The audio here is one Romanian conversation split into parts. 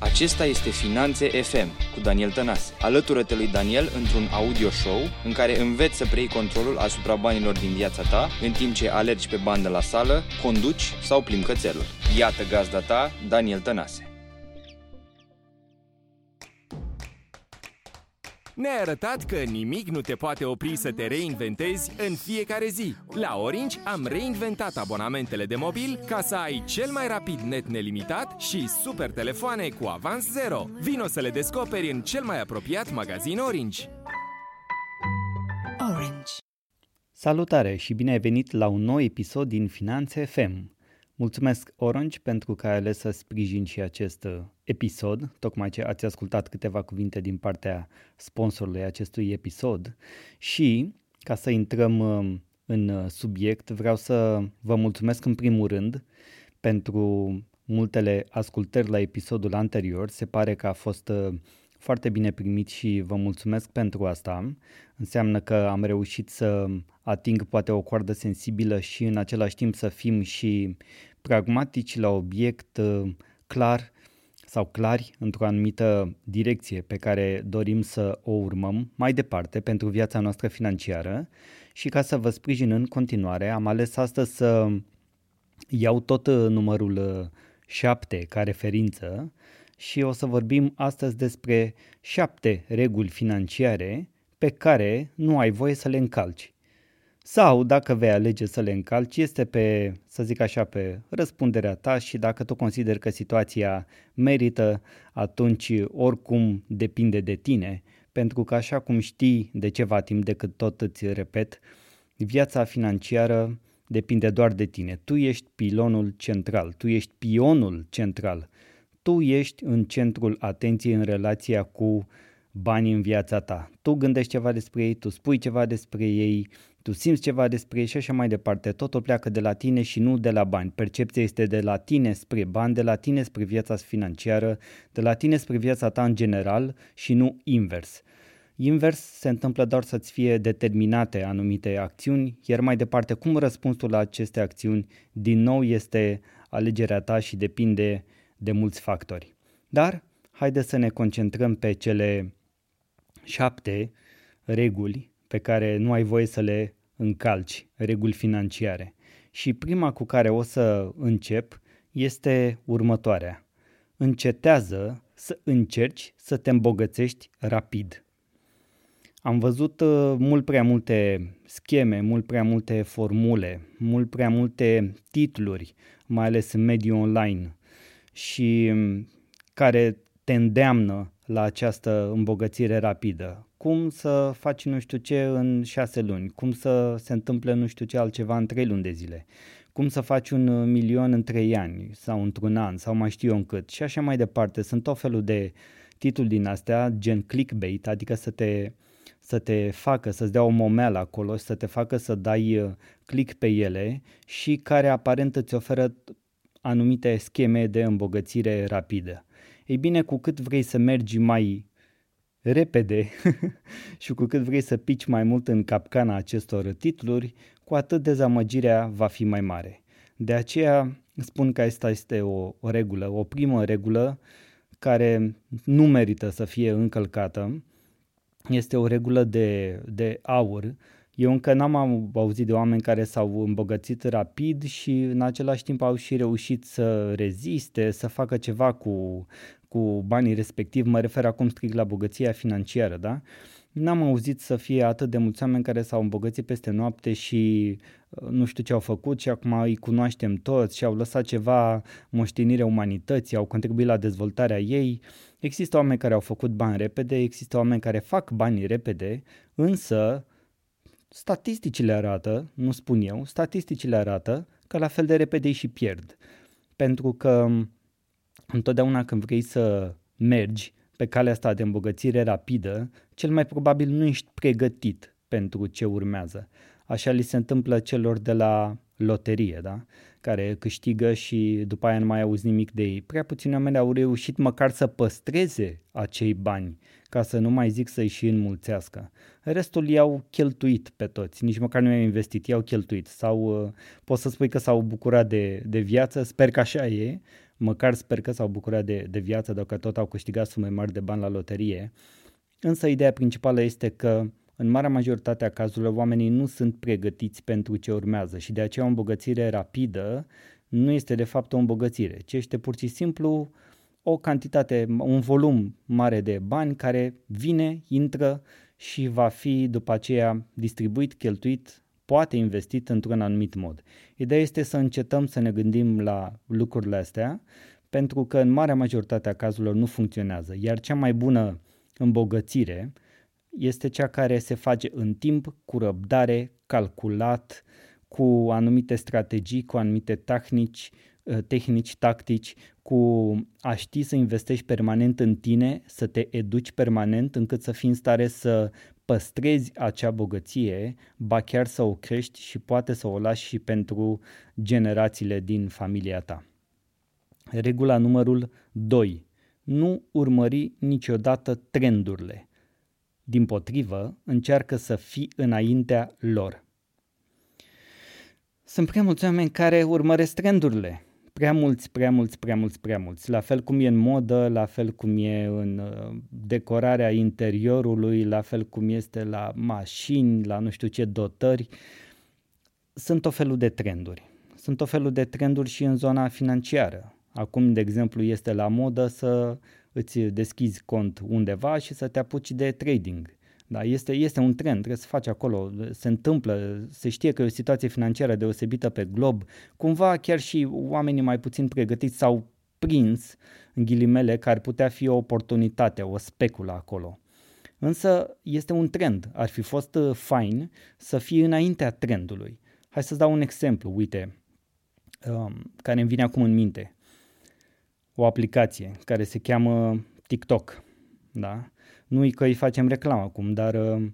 Acesta este Finanțe FM cu Daniel Tănase. Alătură-te lui Daniel într-un audio show în care înveți să preiei controlul asupra banilor din viața ta în timp ce alergi pe bandă la sală, conduci sau plimbi cățelul. Iată gazda ta, Daniel Tănase. Ne-ai arătat că nimic nu te poate opri să te reinventezi în fiecare zi. La Orange am reinventat abonamentele de mobil ca să ai cel mai rapid net nelimitat și super telefoane cu avans zero. Vino să le descoperi în cel mai apropiat magazin Orange. Orange. Salutare și bine ai venit la un nou episod din Finanțe FM. Mulțumesc Orange pentru că ai ales să sprijin și acest uh, episod, tocmai ce ați ascultat câteva cuvinte din partea sponsorului acestui episod și ca să intrăm uh, în uh, subiect, vreau să vă mulțumesc în primul rând pentru multele ascultări la episodul anterior. Se pare că a fost foarte bine primit și vă mulțumesc pentru asta. Înseamnă că am reușit să ating poate o coardă sensibilă și în același timp să fim și pragmatici la obiect, uh, clar sau clari într-o anumită direcție pe care dorim să o urmăm mai departe pentru viața noastră financiară și ca să vă sprijin în continuare am ales astăzi să iau tot uh, numărul 7 uh, ca referință și o să vorbim astăzi despre 7 reguli financiare pe care nu ai voie să le încalci. Sau, dacă vei alege să le încalci, este pe, să zic așa, pe răspunderea ta și dacă tu consideri că situația merită, atunci oricum depinde de tine, pentru că așa cum știi de ceva timp decât tot îți repet, viața financiară depinde doar de tine. Tu ești pilonul central, tu ești pionul central, tu ești în centrul atenției în relația cu banii în viața ta. Tu gândești ceva despre ei, tu spui ceva despre ei, tu simți ceva despre ei și așa mai departe. Totul pleacă de la tine și nu de la bani. Percepția este de la tine spre bani, de la tine spre viața financiară, de la tine spre viața ta în general și nu invers. Invers se întâmplă doar să-ți fie determinate anumite acțiuni, iar mai departe cum răspunzi tu la aceste acțiuni, din nou este alegerea ta și depinde de mulți factori. Dar haideți să ne concentrăm pe cele șapte reguli pe care nu ai voie să le încalci, reguli financiare. Și prima cu care o să încep este următoarea. Încetează să încerci să te îmbogățești rapid. Am văzut uh, mult prea multe scheme, mult prea multe formule, mult prea multe titluri, mai ales în mediul online, și um, care te îndeamnă la această îmbogățire rapidă cum să faci nu știu ce în șase luni, cum să se întâmple nu știu ce altceva în trei luni de zile, cum să faci un milion în trei ani sau într-un an sau mai știu eu încât și așa mai departe. Sunt tot felul de titluri din astea, gen clickbait, adică să te, să te facă, să-ți dea o momeală acolo și să te facă să dai uh, click pe ele și care aparent îți oferă anumite scheme de îmbogățire rapidă. Ei bine, cu cât vrei să mergi mai repede și cu cât vrei să pici mai mult în capcana acestor titluri, cu atât dezamăgirea va fi mai mare. De aceea spun că asta este o, o regulă, o primă regulă care nu merită să fie încălcată. Este o regulă de, de aur. Eu încă n-am auzit de oameni care s-au îmbogățit rapid și în același timp au și reușit să reziste, să facă ceva cu cu banii respectiv, mă refer acum strict la bogăția financiară, da? N-am auzit să fie atât de mulți oameni care s-au îmbogățit peste noapte și uh, nu știu ce au făcut și acum îi cunoaștem toți și au lăsat ceva moștenire umanității, au contribuit la dezvoltarea ei. Există oameni care au făcut bani repede, există oameni care fac bani repede, însă statisticile arată, nu spun eu, statisticile arată că la fel de repede îi și pierd. Pentru că întotdeauna când vrei să mergi pe calea asta de îmbogățire rapidă, cel mai probabil nu ești pregătit pentru ce urmează. Așa li se întâmplă celor de la loterie, da? care câștigă și după aia nu mai auzi nimic de ei. Prea puțini oameni au reușit măcar să păstreze acei bani, ca să nu mai zic să-i și înmulțească. Restul i-au cheltuit pe toți, nici măcar nu i-au investit, i-au cheltuit. Sau uh, poți să spui că s-au bucurat de, de viață, sper că așa e, măcar sper că s-au bucurat de, de viață dacă tot au câștigat sume mari de bani la loterie. Însă ideea principală este că în marea majoritate a cazurilor oamenii nu sunt pregătiți pentru ce urmează și de aceea o îmbogățire rapidă nu este de fapt o îmbogățire, ci este pur și simplu o cantitate, un volum mare de bani care vine, intră și va fi după aceea distribuit, cheltuit, poate investit într-un anumit mod. Ideea este să încetăm să ne gândim la lucrurile astea, pentru că în marea majoritate a cazurilor nu funcționează, iar cea mai bună îmbogățire este cea care se face în timp, cu răbdare, calculat, cu anumite strategii, cu anumite tehnici, uh, tehnici, tactici, cu a ști să investești permanent în tine, să te educi permanent încât să fii în stare să păstrezi acea bogăție, ba chiar să o crești și poate să o lași și pentru generațiile din familia ta. Regula numărul 2. Nu urmări niciodată trendurile. Din potrivă, încearcă să fii înaintea lor. Sunt prea mulți oameni care urmăresc trendurile. Prea mulți, prea mulți, prea mulți, prea mulți. La fel cum e în modă, la fel cum e în uh, decorarea interiorului, la fel cum este la mașini, la nu știu ce dotări. Sunt o felul de trenduri. Sunt o felul de trenduri și în zona financiară. Acum, de exemplu, este la modă să îți deschizi cont undeva și să te apuci de trading. Da, este, este un trend, trebuie să faci acolo, se întâmplă, se știe că e o situație financiară deosebită pe glob, cumva chiar și oamenii mai puțin pregătiți s-au prins, în ghilimele, că ar putea fi o oportunitate, o speculă acolo. Însă este un trend, ar fi fost uh, fain să fie înaintea trendului. Hai să-ți dau un exemplu, uite, um, care îmi vine acum în minte. O aplicație care se cheamă TikTok, da? Nu că îi facem reclamă acum, dar uh,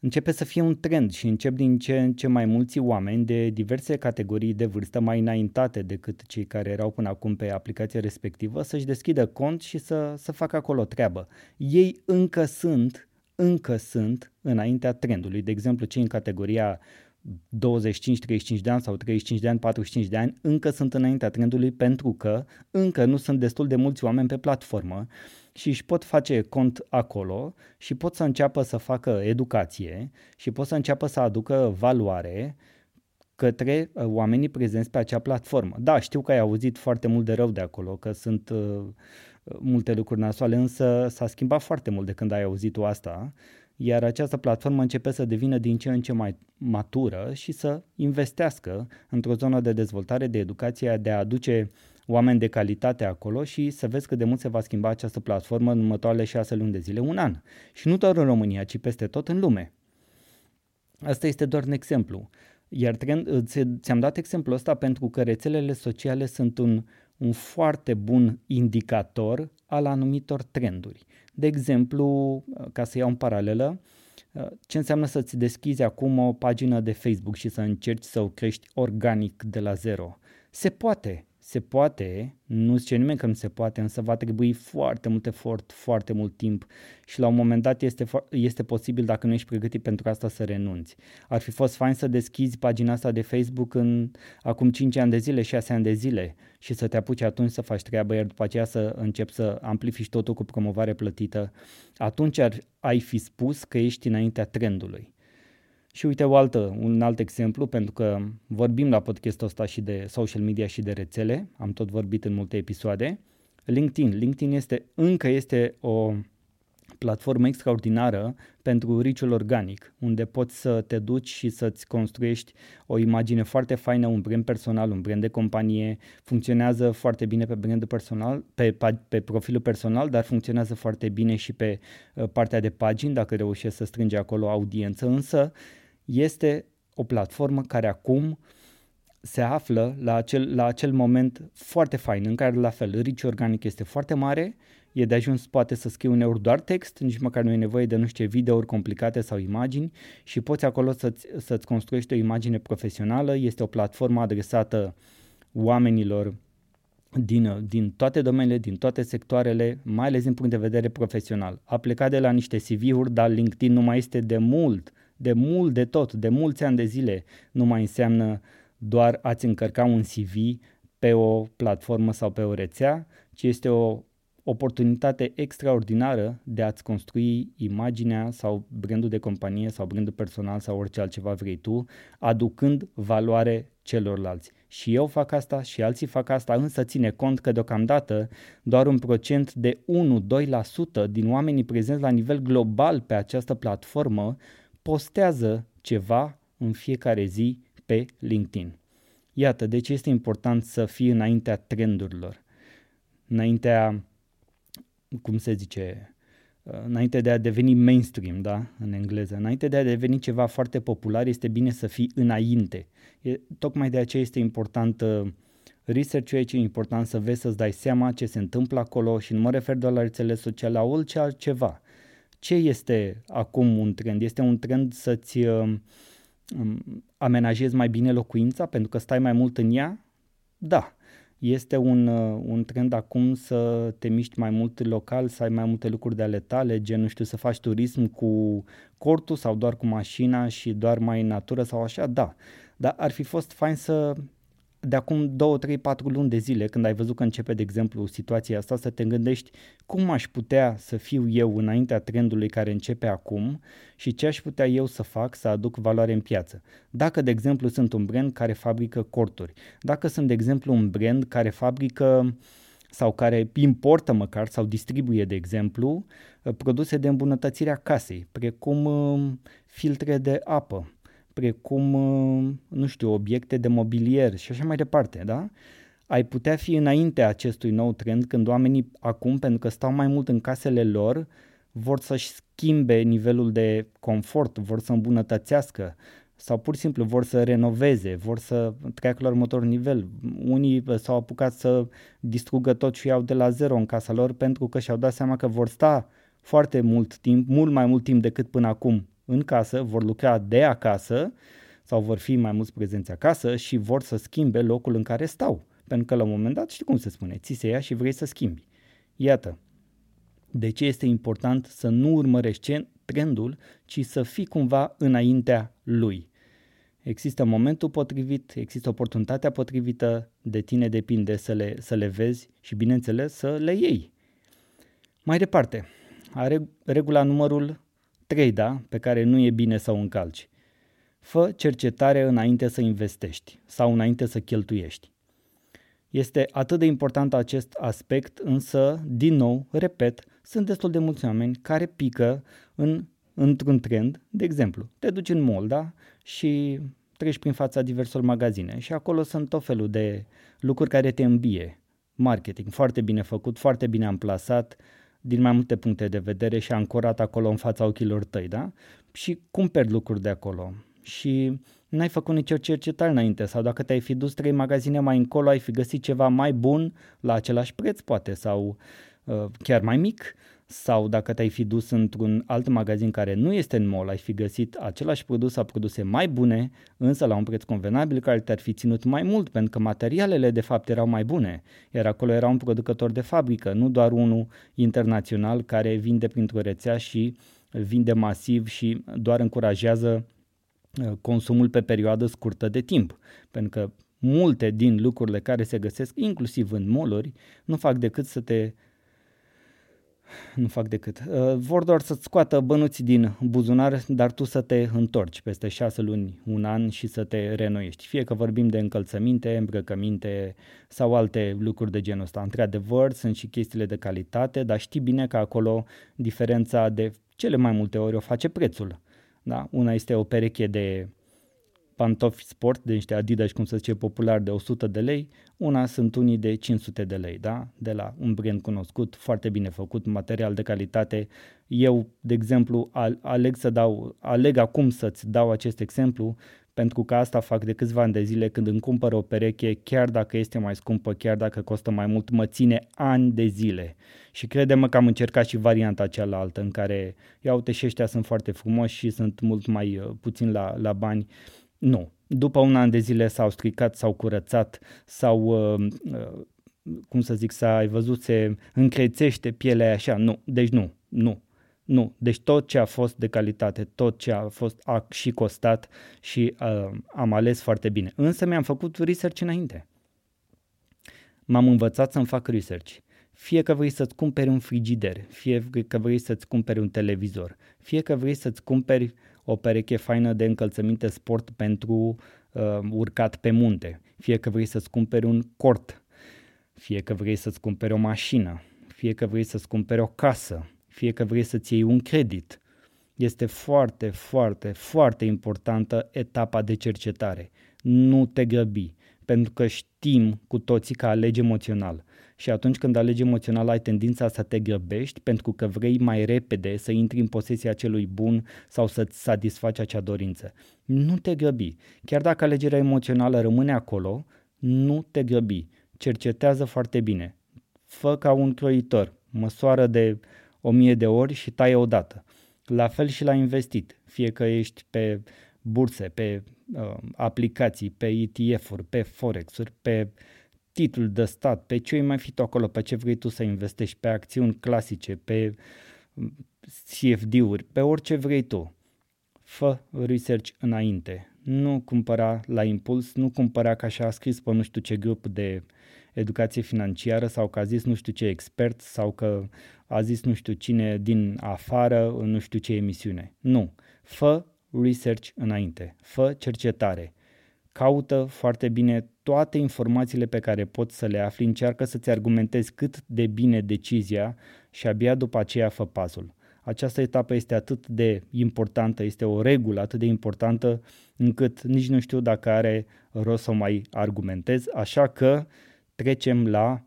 începe să fie un trend și încep din ce în ce mai mulți oameni de diverse categorii de vârstă mai înaintate decât cei care erau până acum pe aplicația respectivă să-și deschidă cont și să, să facă acolo treabă. Ei încă sunt, încă sunt înaintea trendului. De exemplu, cei în categoria 25-35 de ani sau 35 de ani, 45 de ani, încă sunt înaintea trendului pentru că încă nu sunt destul de mulți oameni pe platformă și își pot face cont acolo și pot să înceapă să facă educație și pot să înceapă să aducă valoare către uh, oamenii prezenți pe acea platformă. Da, știu că ai auzit foarte mult de rău de acolo, că sunt uh, multe lucruri nasoale, însă s-a schimbat foarte mult de când ai auzit-o asta, iar această platformă începe să devină din ce în ce mai matură și să investească într-o zonă de dezvoltare, de educație, de a aduce uh, oameni de calitate acolo și să vezi cât de mult se va schimba această platformă în următoarele șase luni de zile, un an. Și nu doar în România, ci peste tot în lume. Asta este doar un exemplu. Iar trend, ți-am dat exemplul ăsta pentru că rețelele sociale sunt un, un foarte bun indicator al anumitor trenduri. De exemplu, ca să iau în paralelă, ce înseamnă să-ți deschizi acum o pagină de Facebook și să încerci să o crești organic de la zero? Se poate, se poate, nu zice nimeni că nu se poate, însă va trebui foarte mult efort, foarte mult timp și la un moment dat este, este posibil dacă nu ești pregătit pentru asta să renunți. Ar fi fost fain să deschizi pagina asta de Facebook în acum 5 ani de zile, 6 ani de zile și să te apuci atunci să faci treabă, iar după aceea să începi să amplifici totul cu promovare plătită. Atunci ar, ai fi spus că ești înaintea trendului. Și uite o altă, un alt exemplu, pentru că vorbim la podcastul ăsta și de social media și de rețele, am tot vorbit în multe episoade. LinkedIn. LinkedIn este, încă este o platformă extraordinară pentru riciul organic, unde poți să te duci și să-ți construiești o imagine foarte faină, un brand personal, un brand de companie, funcționează foarte bine pe brandul personal, pe, pe profilul personal, dar funcționează foarte bine și pe uh, partea de pagini, dacă reușești să strângi acolo audiență, însă este o platformă care acum se află la acel, la acel moment foarte fain, în care la fel, reach organic este foarte mare, e de ajuns poate să scrii uneori doar text, nici măcar nu e nevoie de nu știu ce videouri complicate sau imagini și poți acolo să-ți, să-ți construiești o imagine profesională, este o platformă adresată oamenilor din, din toate domeniile, din toate sectoarele, mai ales din punct de vedere profesional. A plecat de la niște CV-uri, dar LinkedIn nu mai este de mult de mult de tot, de mulți ani de zile, nu mai înseamnă doar ați încărca un CV pe o platformă sau pe o rețea, ci este o oportunitate extraordinară de a-ți construi imaginea sau brandul de companie sau brandul personal sau orice altceva vrei tu, aducând valoare celorlalți. Și eu fac asta și alții fac asta, însă ține cont că deocamdată doar un procent de 1-2% din oamenii prezenți la nivel global pe această platformă postează ceva în fiecare zi pe LinkedIn. Iată, deci este important să fii înaintea trendurilor, înaintea cum se zice, uh, înainte de a deveni mainstream, da, în engleză, înainte de a deveni ceva foarte popular, este bine să fii înainte. E, tocmai de aceea este important uh, research-ul aici, e important să vezi, să-ți dai seama ce se întâmplă acolo și nu mă refer doar la rețele sociale, la orice altceva. Ce este acum un trend? Este un trend să-ți uh, um, amenajezi mai bine locuința pentru că stai mai mult în ea? Da. Este un, uh, un trend acum să te miști mai mult local, să ai mai multe lucruri de ale tale, gen, nu știu, să faci turism cu cortul sau doar cu mașina și doar mai în natură sau așa, da. Dar ar fi fost fain să de acum 2, 3, 4 luni de zile, când ai văzut că începe, de exemplu, situația asta, să te gândești cum aș putea să fiu eu înaintea trendului care începe acum și ce aș putea eu să fac să aduc valoare în piață. Dacă, de exemplu, sunt un brand care fabrică corturi, dacă sunt, de exemplu, un brand care fabrică sau care importă măcar sau distribuie, de exemplu, produse de îmbunătățire a casei, precum uh, filtre de apă, precum, uh, nu știu, obiecte de mobilier și așa mai departe, da? Ai putea fi înainte acestui nou trend când oamenii acum, pentru că stau mai mult în casele lor, vor să-și schimbe nivelul de confort, vor să îmbunătățească sau pur și simplu vor să renoveze, vor să treacă la următor nivel. Unii uh, s-au apucat să distrugă tot și iau de la zero în casa lor pentru că și-au dat seama că vor sta foarte mult timp, mult mai mult timp decât până acum în casă, vor lucra de acasă sau vor fi mai mulți prezenți acasă și vor să schimbe locul în care stau. Pentru că la un moment dat, știi cum se spune, ți se ia și vrei să schimbi. Iată, de ce este important să nu urmărești trendul, ci să fii cumva înaintea lui. Există momentul potrivit, există oportunitatea potrivită, de tine depinde să le, să le vezi și, bineînțeles, să le iei. Mai departe, are regula numărul 3, da, pe care nu e bine să o încalci. Fă cercetare înainte să investești sau înainte să cheltuiești. Este atât de important acest aspect, însă, din nou, repet, sunt destul de mulți oameni care pică în, într-un trend. De exemplu, te duci în mall, da? Și treci prin fața diversor magazine și acolo sunt tot felul de lucruri care te îmbie. Marketing foarte bine făcut, foarte bine amplasat, din mai multe puncte de vedere și ancorat acolo în fața ochilor tăi, da? Și cumperi lucruri de acolo. Și n-ai făcut nicio cercetare înainte sau dacă te-ai fi dus trei magazine mai încolo, ai fi găsit ceva mai bun la același preț, poate, sau uh, chiar mai mic sau dacă te-ai fi dus într-un alt magazin care nu este în mall, ai fi găsit același produs sau produse mai bune, însă la un preț convenabil care te-ar fi ținut mai mult, pentru că materialele de fapt erau mai bune, iar acolo era un producător de fabrică, nu doar unul internațional care vinde printr-o rețea și vinde masiv și doar încurajează uh, consumul pe perioadă scurtă de timp, pentru că multe din lucrurile care se găsesc, inclusiv în moluri, nu fac decât să te nu fac decât. Uh, vor doar să-ți scoată bănuții din buzunar, dar tu să te întorci peste șase luni, un an și să te renoiești. Fie că vorbim de încălțăminte, îmbrăcăminte sau alte lucruri de genul ăsta. Într-adevăr, sunt și chestiile de calitate, dar știi bine că acolo diferența de cele mai multe ori o face prețul. Da? Una este o pereche de pantofi sport, de niște Adidas, cum se zice popular, de 100 de lei, una sunt unii de 500 de lei, da? de la un brand cunoscut, foarte bine făcut, material de calitate. Eu, de exemplu, aleg să dau, aleg acum să-ți dau acest exemplu, pentru că asta fac de câțiva ani de zile când îmi cumpăr o pereche, chiar dacă este mai scumpă, chiar dacă costă mai mult, mă ține ani de zile. Și crede-mă că am încercat și varianta cealaltă în care, ia uite și ăștia sunt foarte frumoși și sunt mult mai uh, puțin la, la bani nu. După un an de zile s-au stricat, s-au curățat, sau uh, uh, cum să zic, s-a ai văzut, se încrețește pielea așa. Nu, deci nu, nu. Nu, deci tot ce a fost de calitate, tot ce a fost a și costat și uh, am ales foarte bine. Însă mi-am făcut research înainte. m-am învățat să-mi fac research. Fie că vrei să-ți cumperi un frigider, fie că vrei să-ți cumperi un televizor, fie că vrei să-ți cumperi o pereche faină de încălțăminte sport pentru uh, urcat pe munte, fie că vrei să-ți cumperi un cort, fie că vrei să-ți cumperi o mașină, fie că vrei să-ți cumperi o casă, fie că vrei să-ți iei un credit. Este foarte, foarte, foarte importantă etapa de cercetare. Nu te grăbi, pentru că știm cu toții că alegi emoțional. Și atunci când alegi emoțional ai tendința să te grăbești pentru că vrei mai repede să intri în posesia celui bun sau să-ți satisfaci acea dorință. Nu te grăbi. Chiar dacă alegerea emoțională rămâne acolo, nu te grăbi. Cercetează foarte bine. Fă ca un croitor. Măsoară de o mie de ori și taie odată. La fel și la investit. Fie că ești pe burse, pe uh, aplicații, pe ETF-uri, pe Forex-uri, pe titlul de stat, pe ce mai fi tu acolo, pe ce vrei tu să investești, pe acțiuni clasice, pe mm, CFD-uri, pe orice vrei tu. Fă research înainte. Nu cumpăra la impuls, nu cumpăra ca așa a scris pe nu știu ce grup de educație financiară sau că a zis nu știu ce expert sau că a zis nu știu cine din afară în nu știu ce emisiune. Nu. Fă research înainte. Fă cercetare caută foarte bine toate informațiile pe care poți să le afli, încearcă să-ți argumentezi cât de bine decizia și abia după aceea fă pasul. Această etapă este atât de importantă, este o regulă atât de importantă încât nici nu știu dacă are rost să o mai argumentez, așa că trecem la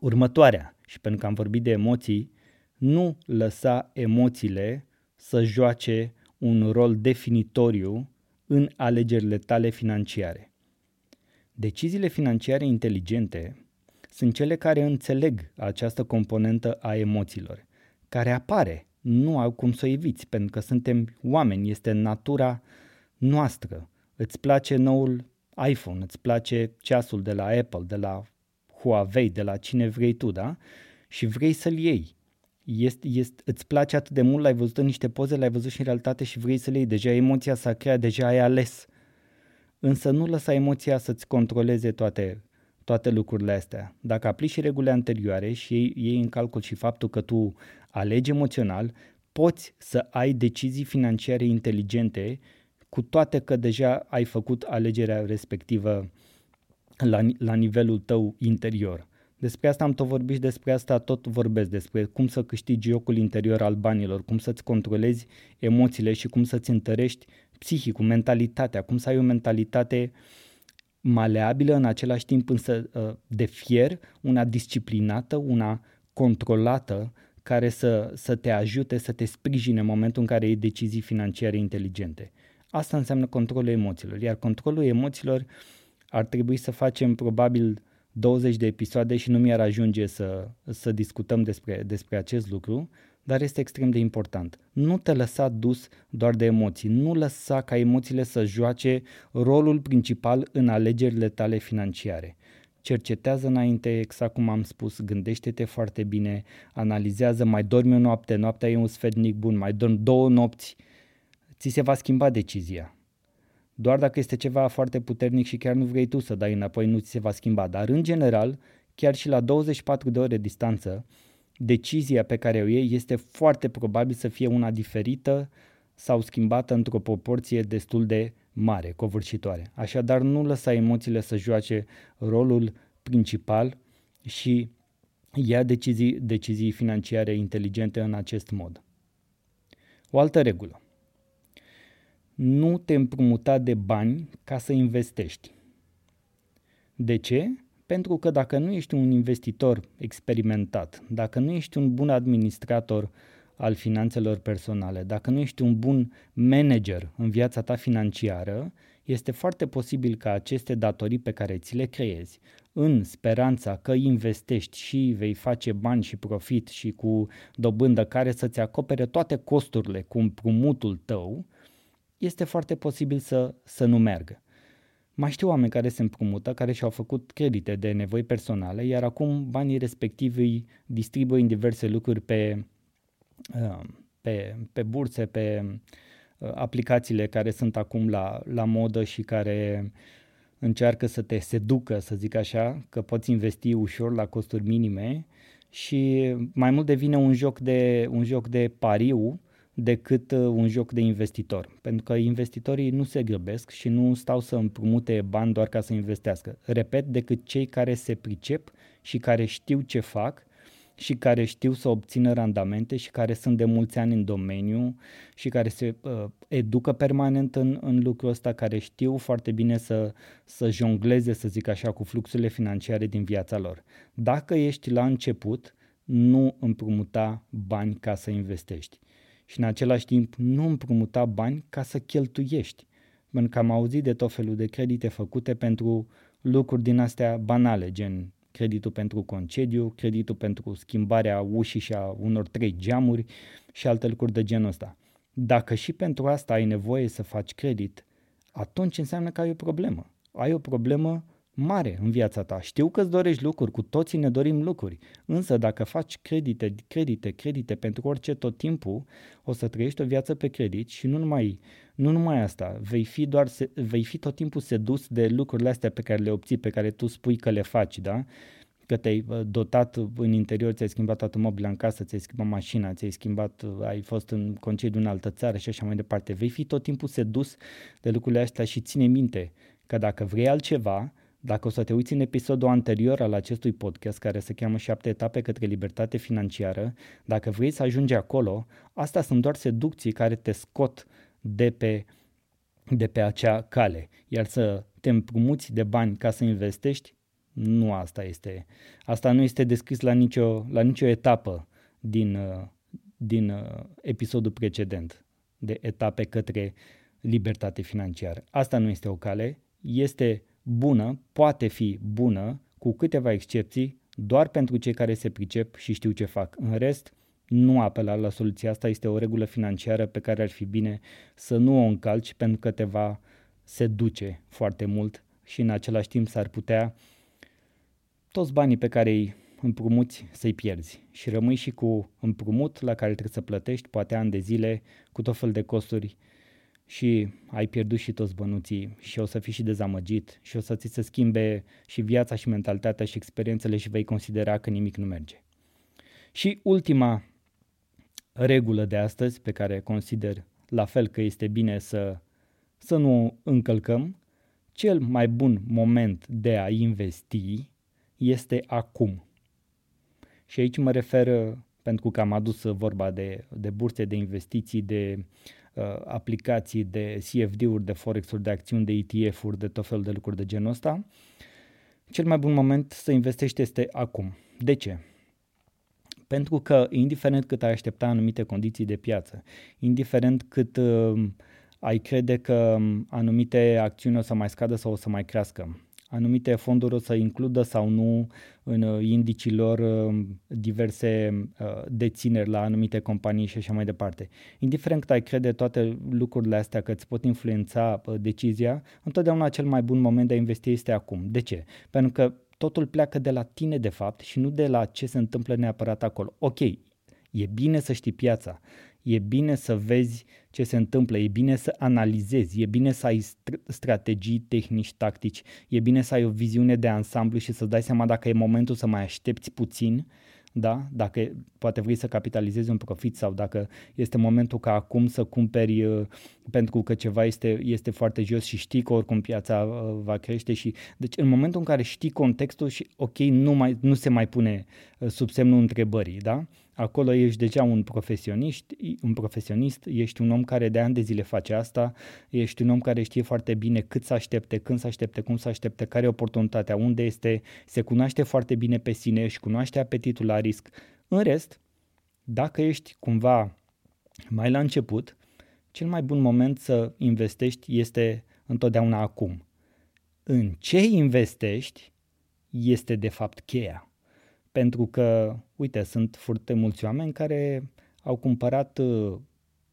următoarea. Și pentru că am vorbit de emoții, nu lăsa emoțiile să joace un rol definitoriu în alegerile tale financiare. Deciziile financiare inteligente sunt cele care înțeleg această componentă a emoțiilor, care apare, nu au cum să o eviți, pentru că suntem oameni, este natura noastră. Îți place noul iPhone, îți place ceasul de la Apple, de la Huawei, de la cine vrei tu, da? Și vrei să-l iei este, este, îți place atât de mult, l-ai văzut în niște poze, l-ai văzut și în realitate și vrei să le iei. Deja emoția s-a creat, deja ai ales. Însă nu lăsa emoția să-ți controleze toate, toate lucrurile astea. Dacă aplici și regulile anterioare și iei, iei în calcul și faptul că tu alegi emoțional, poți să ai decizii financiare inteligente cu toate că deja ai făcut alegerea respectivă la, la nivelul tău interior. Despre asta am tot vorbit și despre asta tot vorbesc, despre cum să câștigi jocul interior al banilor, cum să-ți controlezi emoțiile și cum să-ți întărești psihicul, mentalitatea, cum să ai o mentalitate maleabilă, în același timp însă ă, de fier, una disciplinată, una controlată, care să, să te ajute, să te sprijine în momentul în care iei decizii financiare inteligente. Asta înseamnă controlul emoțiilor, iar controlul emoțiilor ar trebui să facem probabil 20 de episoade și nu mi-ar ajunge să, să discutăm despre, despre acest lucru, dar este extrem de important. Nu te lăsa dus doar de emoții, nu lăsa ca emoțiile să joace rolul principal în alegerile tale financiare. Cercetează înainte, exact cum am spus, gândește-te foarte bine, analizează, mai dormi o noapte, noaptea e un sfetnic bun, mai dormi două nopți, ți se va schimba decizia. Doar dacă este ceva foarte puternic și chiar nu vrei tu să dai înapoi, nu ți se va schimba. Dar în general, chiar și la 24 de ore distanță, decizia pe care o iei este foarte probabil să fie una diferită sau schimbată într-o proporție destul de mare, covârșitoare. Așadar, nu lăsa emoțiile să joace rolul principal și ia decizii, decizii financiare inteligente în acest mod. O altă regulă nu te împrumuta de bani ca să investești. De ce? Pentru că dacă nu ești un investitor experimentat, dacă nu ești un bun administrator al finanțelor personale, dacă nu ești un bun manager în viața ta financiară, este foarte posibil ca aceste datorii pe care ți le creezi, în speranța că investești și vei face bani și profit și cu dobândă care să-ți acopere toate costurile cu împrumutul tău, este foarte posibil să, să nu meargă. Mai știu oameni care se împrumută, care și-au făcut credite de nevoi personale, iar acum banii respectivi îi distribuie în diverse lucruri pe, uh, pe, pe burse, pe uh, aplicațiile care sunt acum la, la modă și care încearcă să te seducă, să zic așa, că poți investi ușor la costuri minime și mai mult devine un joc de, un joc de pariu decât uh, un joc de investitor. Pentru că investitorii nu se grăbesc și nu stau să împrumute bani doar ca să investească. Repet, decât cei care se pricep și care știu ce fac și care știu să obțină randamente și care sunt de mulți ani în domeniu și care se uh, educă permanent în, în lucrul ăsta, care știu foarte bine să, să jongleze, să zic așa, cu fluxurile financiare din viața lor. Dacă ești la început, nu împrumuta bani ca să investești și în același timp nu împrumuta bani ca să cheltuiești. Pentru că am auzit de tot felul de credite făcute pentru lucruri din astea banale, gen creditul pentru concediu, creditul pentru schimbarea ușii și a unor trei geamuri și alte lucruri de genul ăsta. Dacă și pentru asta ai nevoie să faci credit, atunci înseamnă că ai o problemă. Ai o problemă mare în viața ta. Știu că îți dorești lucruri, cu toții ne dorim lucruri, însă dacă faci credite, credite, credite pentru orice tot timpul, o să trăiești o viață pe credit și nu numai, nu numai asta, vei fi, doar, vei fi tot timpul sedus de lucrurile astea pe care le obții, pe care tu spui că le faci, da? că te-ai dotat în interior, ți-ai schimbat toată mobila în casă, ți-ai schimbat mașina, ți-ai schimbat, ai fost în concediu în altă țară și așa mai departe. Vei fi tot timpul sedus de lucrurile astea și ține minte că dacă vrei altceva, dacă o să te uiți în episodul anterior al acestui podcast, care se cheamă șapte etape către libertate financiară, dacă vrei să ajungi acolo, astea sunt doar seducții care te scot de pe, de pe acea cale. Iar să te împrumuți de bani ca să investești, nu asta este. Asta nu este descris la nicio, la nicio etapă din, din episodul precedent de etape către libertate financiară. Asta nu este o cale, este bună poate fi bună, cu câteva excepții, doar pentru cei care se pricep și știu ce fac. În rest, nu apela la soluția asta, este o regulă financiară pe care ar fi bine să nu o încalci pentru că te va seduce foarte mult și în același timp s-ar putea toți banii pe care îi împrumuți să-i pierzi și rămâi și cu împrumut la care trebuie să plătești poate ani de zile cu tot fel de costuri și ai pierdut și toți bănuții și o să fii și dezamăgit și o să ți se schimbe și viața și mentalitatea și experiențele și vei considera că nimic nu merge. Și ultima regulă de astăzi pe care consider la fel că este bine să, să nu încălcăm, cel mai bun moment de a investi este acum. Și aici mă refer, pentru că am adus vorba de, de burse de investiții, de uh, aplicații de CFD-uri, de Forex-uri, de acțiuni, de ETF-uri, de tot felul de lucruri de genul ăsta, cel mai bun moment să investești este acum. De ce? Pentru că, indiferent cât ai aștepta anumite condiții de piață, indiferent cât uh, ai crede că um, anumite acțiuni o să mai scadă sau o să mai crească, anumite fonduri o să includă sau nu în uh, indicii lor uh, diverse uh, dețineri la anumite companii și așa mai departe. Indiferent cât ai crede toate lucrurile astea că îți pot influența decizia, întotdeauna cel mai bun moment de a investi este acum. De ce? Pentru că totul pleacă de la tine de fapt și nu de la ce se întâmplă neapărat acolo. Ok, e bine să știi piața, e bine să vezi ce se întâmplă, e bine să analizezi, e bine să ai strategii, tehnici, tactici, e bine să ai o viziune de ansamblu și să dai seama dacă e momentul să mai aștepți puțin, da? dacă poate vrei să capitalizezi un profit sau dacă este momentul ca acum să cumperi uh, pentru că ceva este, este foarte jos și știi că oricum piața uh, va crește și deci în momentul în care știi contextul și ok, nu, mai, nu se mai pune uh, sub semnul întrebării, da? Acolo ești deja un profesionist, un profesionist, ești un om care de ani de zile face asta, ești un om care știe foarte bine cât să aștepte, când să aștepte, cum să aștepte, care e oportunitatea, unde este, se cunoaște foarte bine pe sine și cunoaște apetitul la risc. În rest, dacă ești cumva mai la început, cel mai bun moment să investești este întotdeauna acum. În ce investești este de fapt cheia. Pentru că, uite, sunt foarte mulți oameni care au cumpărat uh,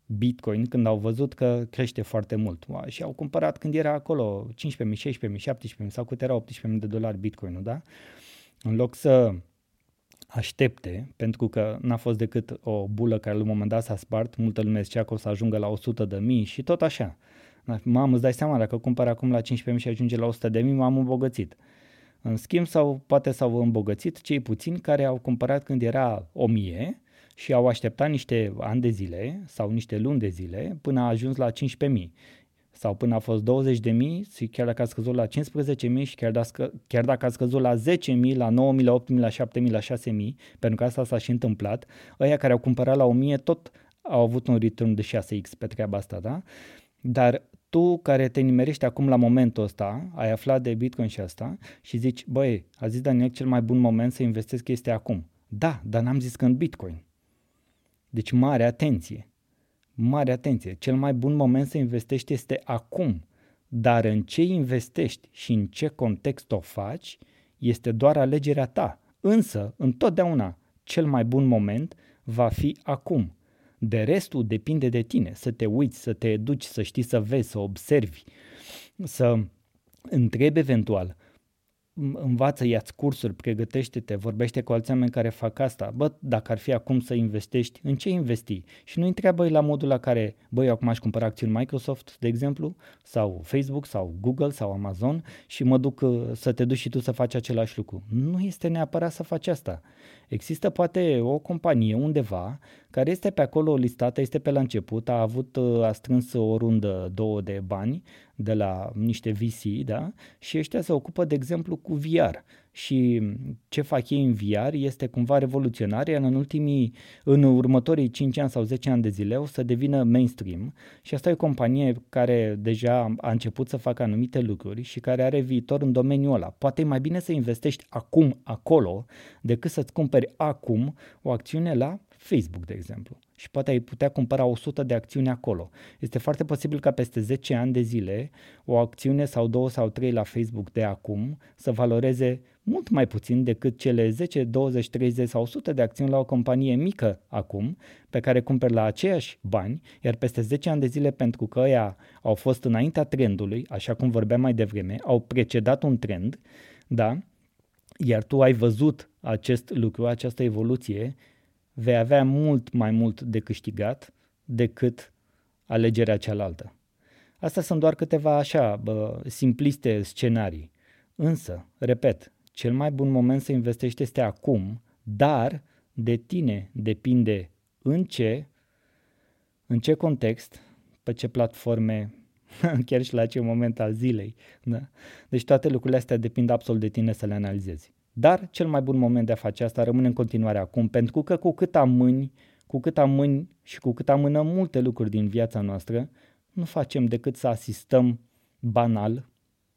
Bitcoin când au văzut că crește foarte mult și au cumpărat când era acolo 15.000, 16.000, 17.000 sau cât era 18.000 de dolari Bitcoinul, da? În loc să aștepte, pentru că n-a fost decât o bulă care la un moment dat s-a spart, multă lume zicea că o să ajungă la 100 de mii și tot așa. Mamă, îți dai seama, dacă cumpăr acum la 15.000 și ajunge la 100.000, m-am îmbogățit. În schimb, sau poate s-au îmbogățit cei puțini care au cumpărat când era 1000 și au așteptat niște ani de zile sau niște luni de zile până a ajuns la 15.000 sau până a fost 20.000 și chiar dacă a scăzut la 15.000 și chiar dacă, chiar dacă a scăzut la 10.000, la 9.000, la 8.000, la 7.000, la 6.000, pentru că asta s-a și întâmplat, ăia care au cumpărat la 1.000 tot au avut un return de 6x pe treaba asta, da? Dar tu care te nimerești acum la momentul ăsta, ai aflat de Bitcoin și asta și zici, băi, a zis Daniel, cel mai bun moment să investesc este acum. Da, dar n-am zis că în Bitcoin. Deci mare atenție. Mare atenție. Cel mai bun moment să investești este acum. Dar în ce investești și în ce context o faci este doar alegerea ta. Însă, întotdeauna, cel mai bun moment va fi acum. De restul depinde de tine, să te uiți, să te educi, să știi să vezi, să observi, să întrebi eventual, învață, ia-ți cursuri, pregătește-te, vorbește cu alți oameni care fac asta. Bă, dacă ar fi acum să investești, în ce investi? Și nu întreabă la modul la care, băi, acum aș cumpăra acțiuni Microsoft, de exemplu, sau Facebook, sau Google, sau Amazon și mă duc uh, să te duci și tu să faci același lucru. Nu este neapărat să faci asta. Există poate o companie undeva care este pe acolo listată, este pe la început, a avut, uh, a strâns o rundă, două de bani de la niște VC, da? Și ăștia se ocupă, de exemplu, cu VR. Și ce fac ei în VR este cumva revoluționar, iar în ultimii, în următorii 5 ani sau 10 ani de zile o să devină mainstream și asta e o companie care deja a început să facă anumite lucruri și care are viitor în domeniul ăla. Poate e mai bine să investești acum acolo decât să-ți cumperi acum o acțiune la Facebook, de exemplu. Și poate ai putea cumpăra 100 de acțiuni acolo. Este foarte posibil ca peste 10 ani de zile o acțiune sau două sau trei la Facebook de acum să valoreze mult mai puțin decât cele 10, 20, 30 sau 100 de acțiuni la o companie mică acum, pe care cumperi la aceiași bani, iar peste 10 ani de zile pentru că ăia au fost înaintea trendului, așa cum vorbeam mai devreme, au precedat un trend, da? Iar tu ai văzut acest lucru, această evoluție vei avea mult mai mult de câștigat decât alegerea cealaltă. Astea sunt doar câteva așa bă, simpliste scenarii. Însă, repet, cel mai bun moment să investești este acum, dar de tine depinde în ce, în ce context, pe ce platforme, chiar și la ce moment al zilei. Da? Deci toate lucrurile astea depind absolut de tine să le analizezi. Dar cel mai bun moment de a face asta rămâne în continuare acum, pentru că cu cât amâni, cu cât amâni și cu cât amânăm multe lucruri din viața noastră, nu facem decât să asistăm banal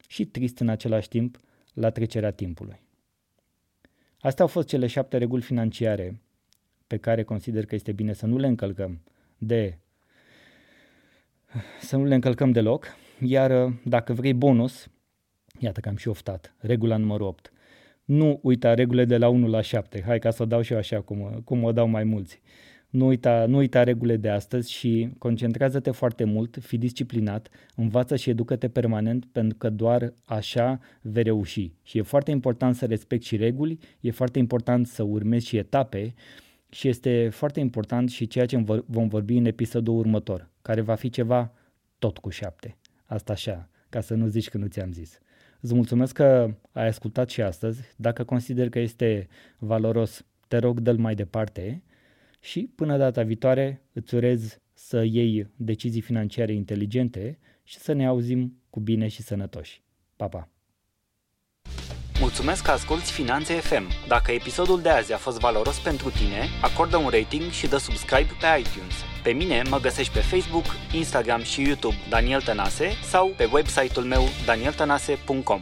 și trist în același timp la trecerea timpului. Astea au fost cele șapte reguli financiare pe care consider că este bine să nu le încălcăm de să nu le încălcăm deloc, iar dacă vrei bonus, iată că am și oftat, regula numărul 8 nu uita regulile de la 1 la 7. Hai ca să o dau și eu așa cum, cum o dau mai mulți. Nu uita, nu uita regulile de astăzi și concentrează-te foarte mult, fi disciplinat, învață și educă-te permanent pentru că doar așa vei reuși. Și e foarte important să respecti și reguli, e foarte important să urmezi și etape și este foarte important și ceea ce vom vorbi în episodul următor, care va fi ceva tot cu șapte. Asta așa, ca să nu zici că nu ți-am zis. Îți mulțumesc că ai ascultat și astăzi. Dacă consider că este valoros, te rog, dă-l mai departe și până data viitoare îți urez să iei decizii financiare inteligente și să ne auzim cu bine și sănătoși. Pa, pa! Mulțumesc că asculti Finanțe FM. Dacă episodul de azi a fost valoros pentru tine, acordă un rating și dă subscribe pe iTunes. Pe mine mă găsești pe Facebook, Instagram și YouTube Daniel Tănase sau pe website-ul meu danieltanase.com.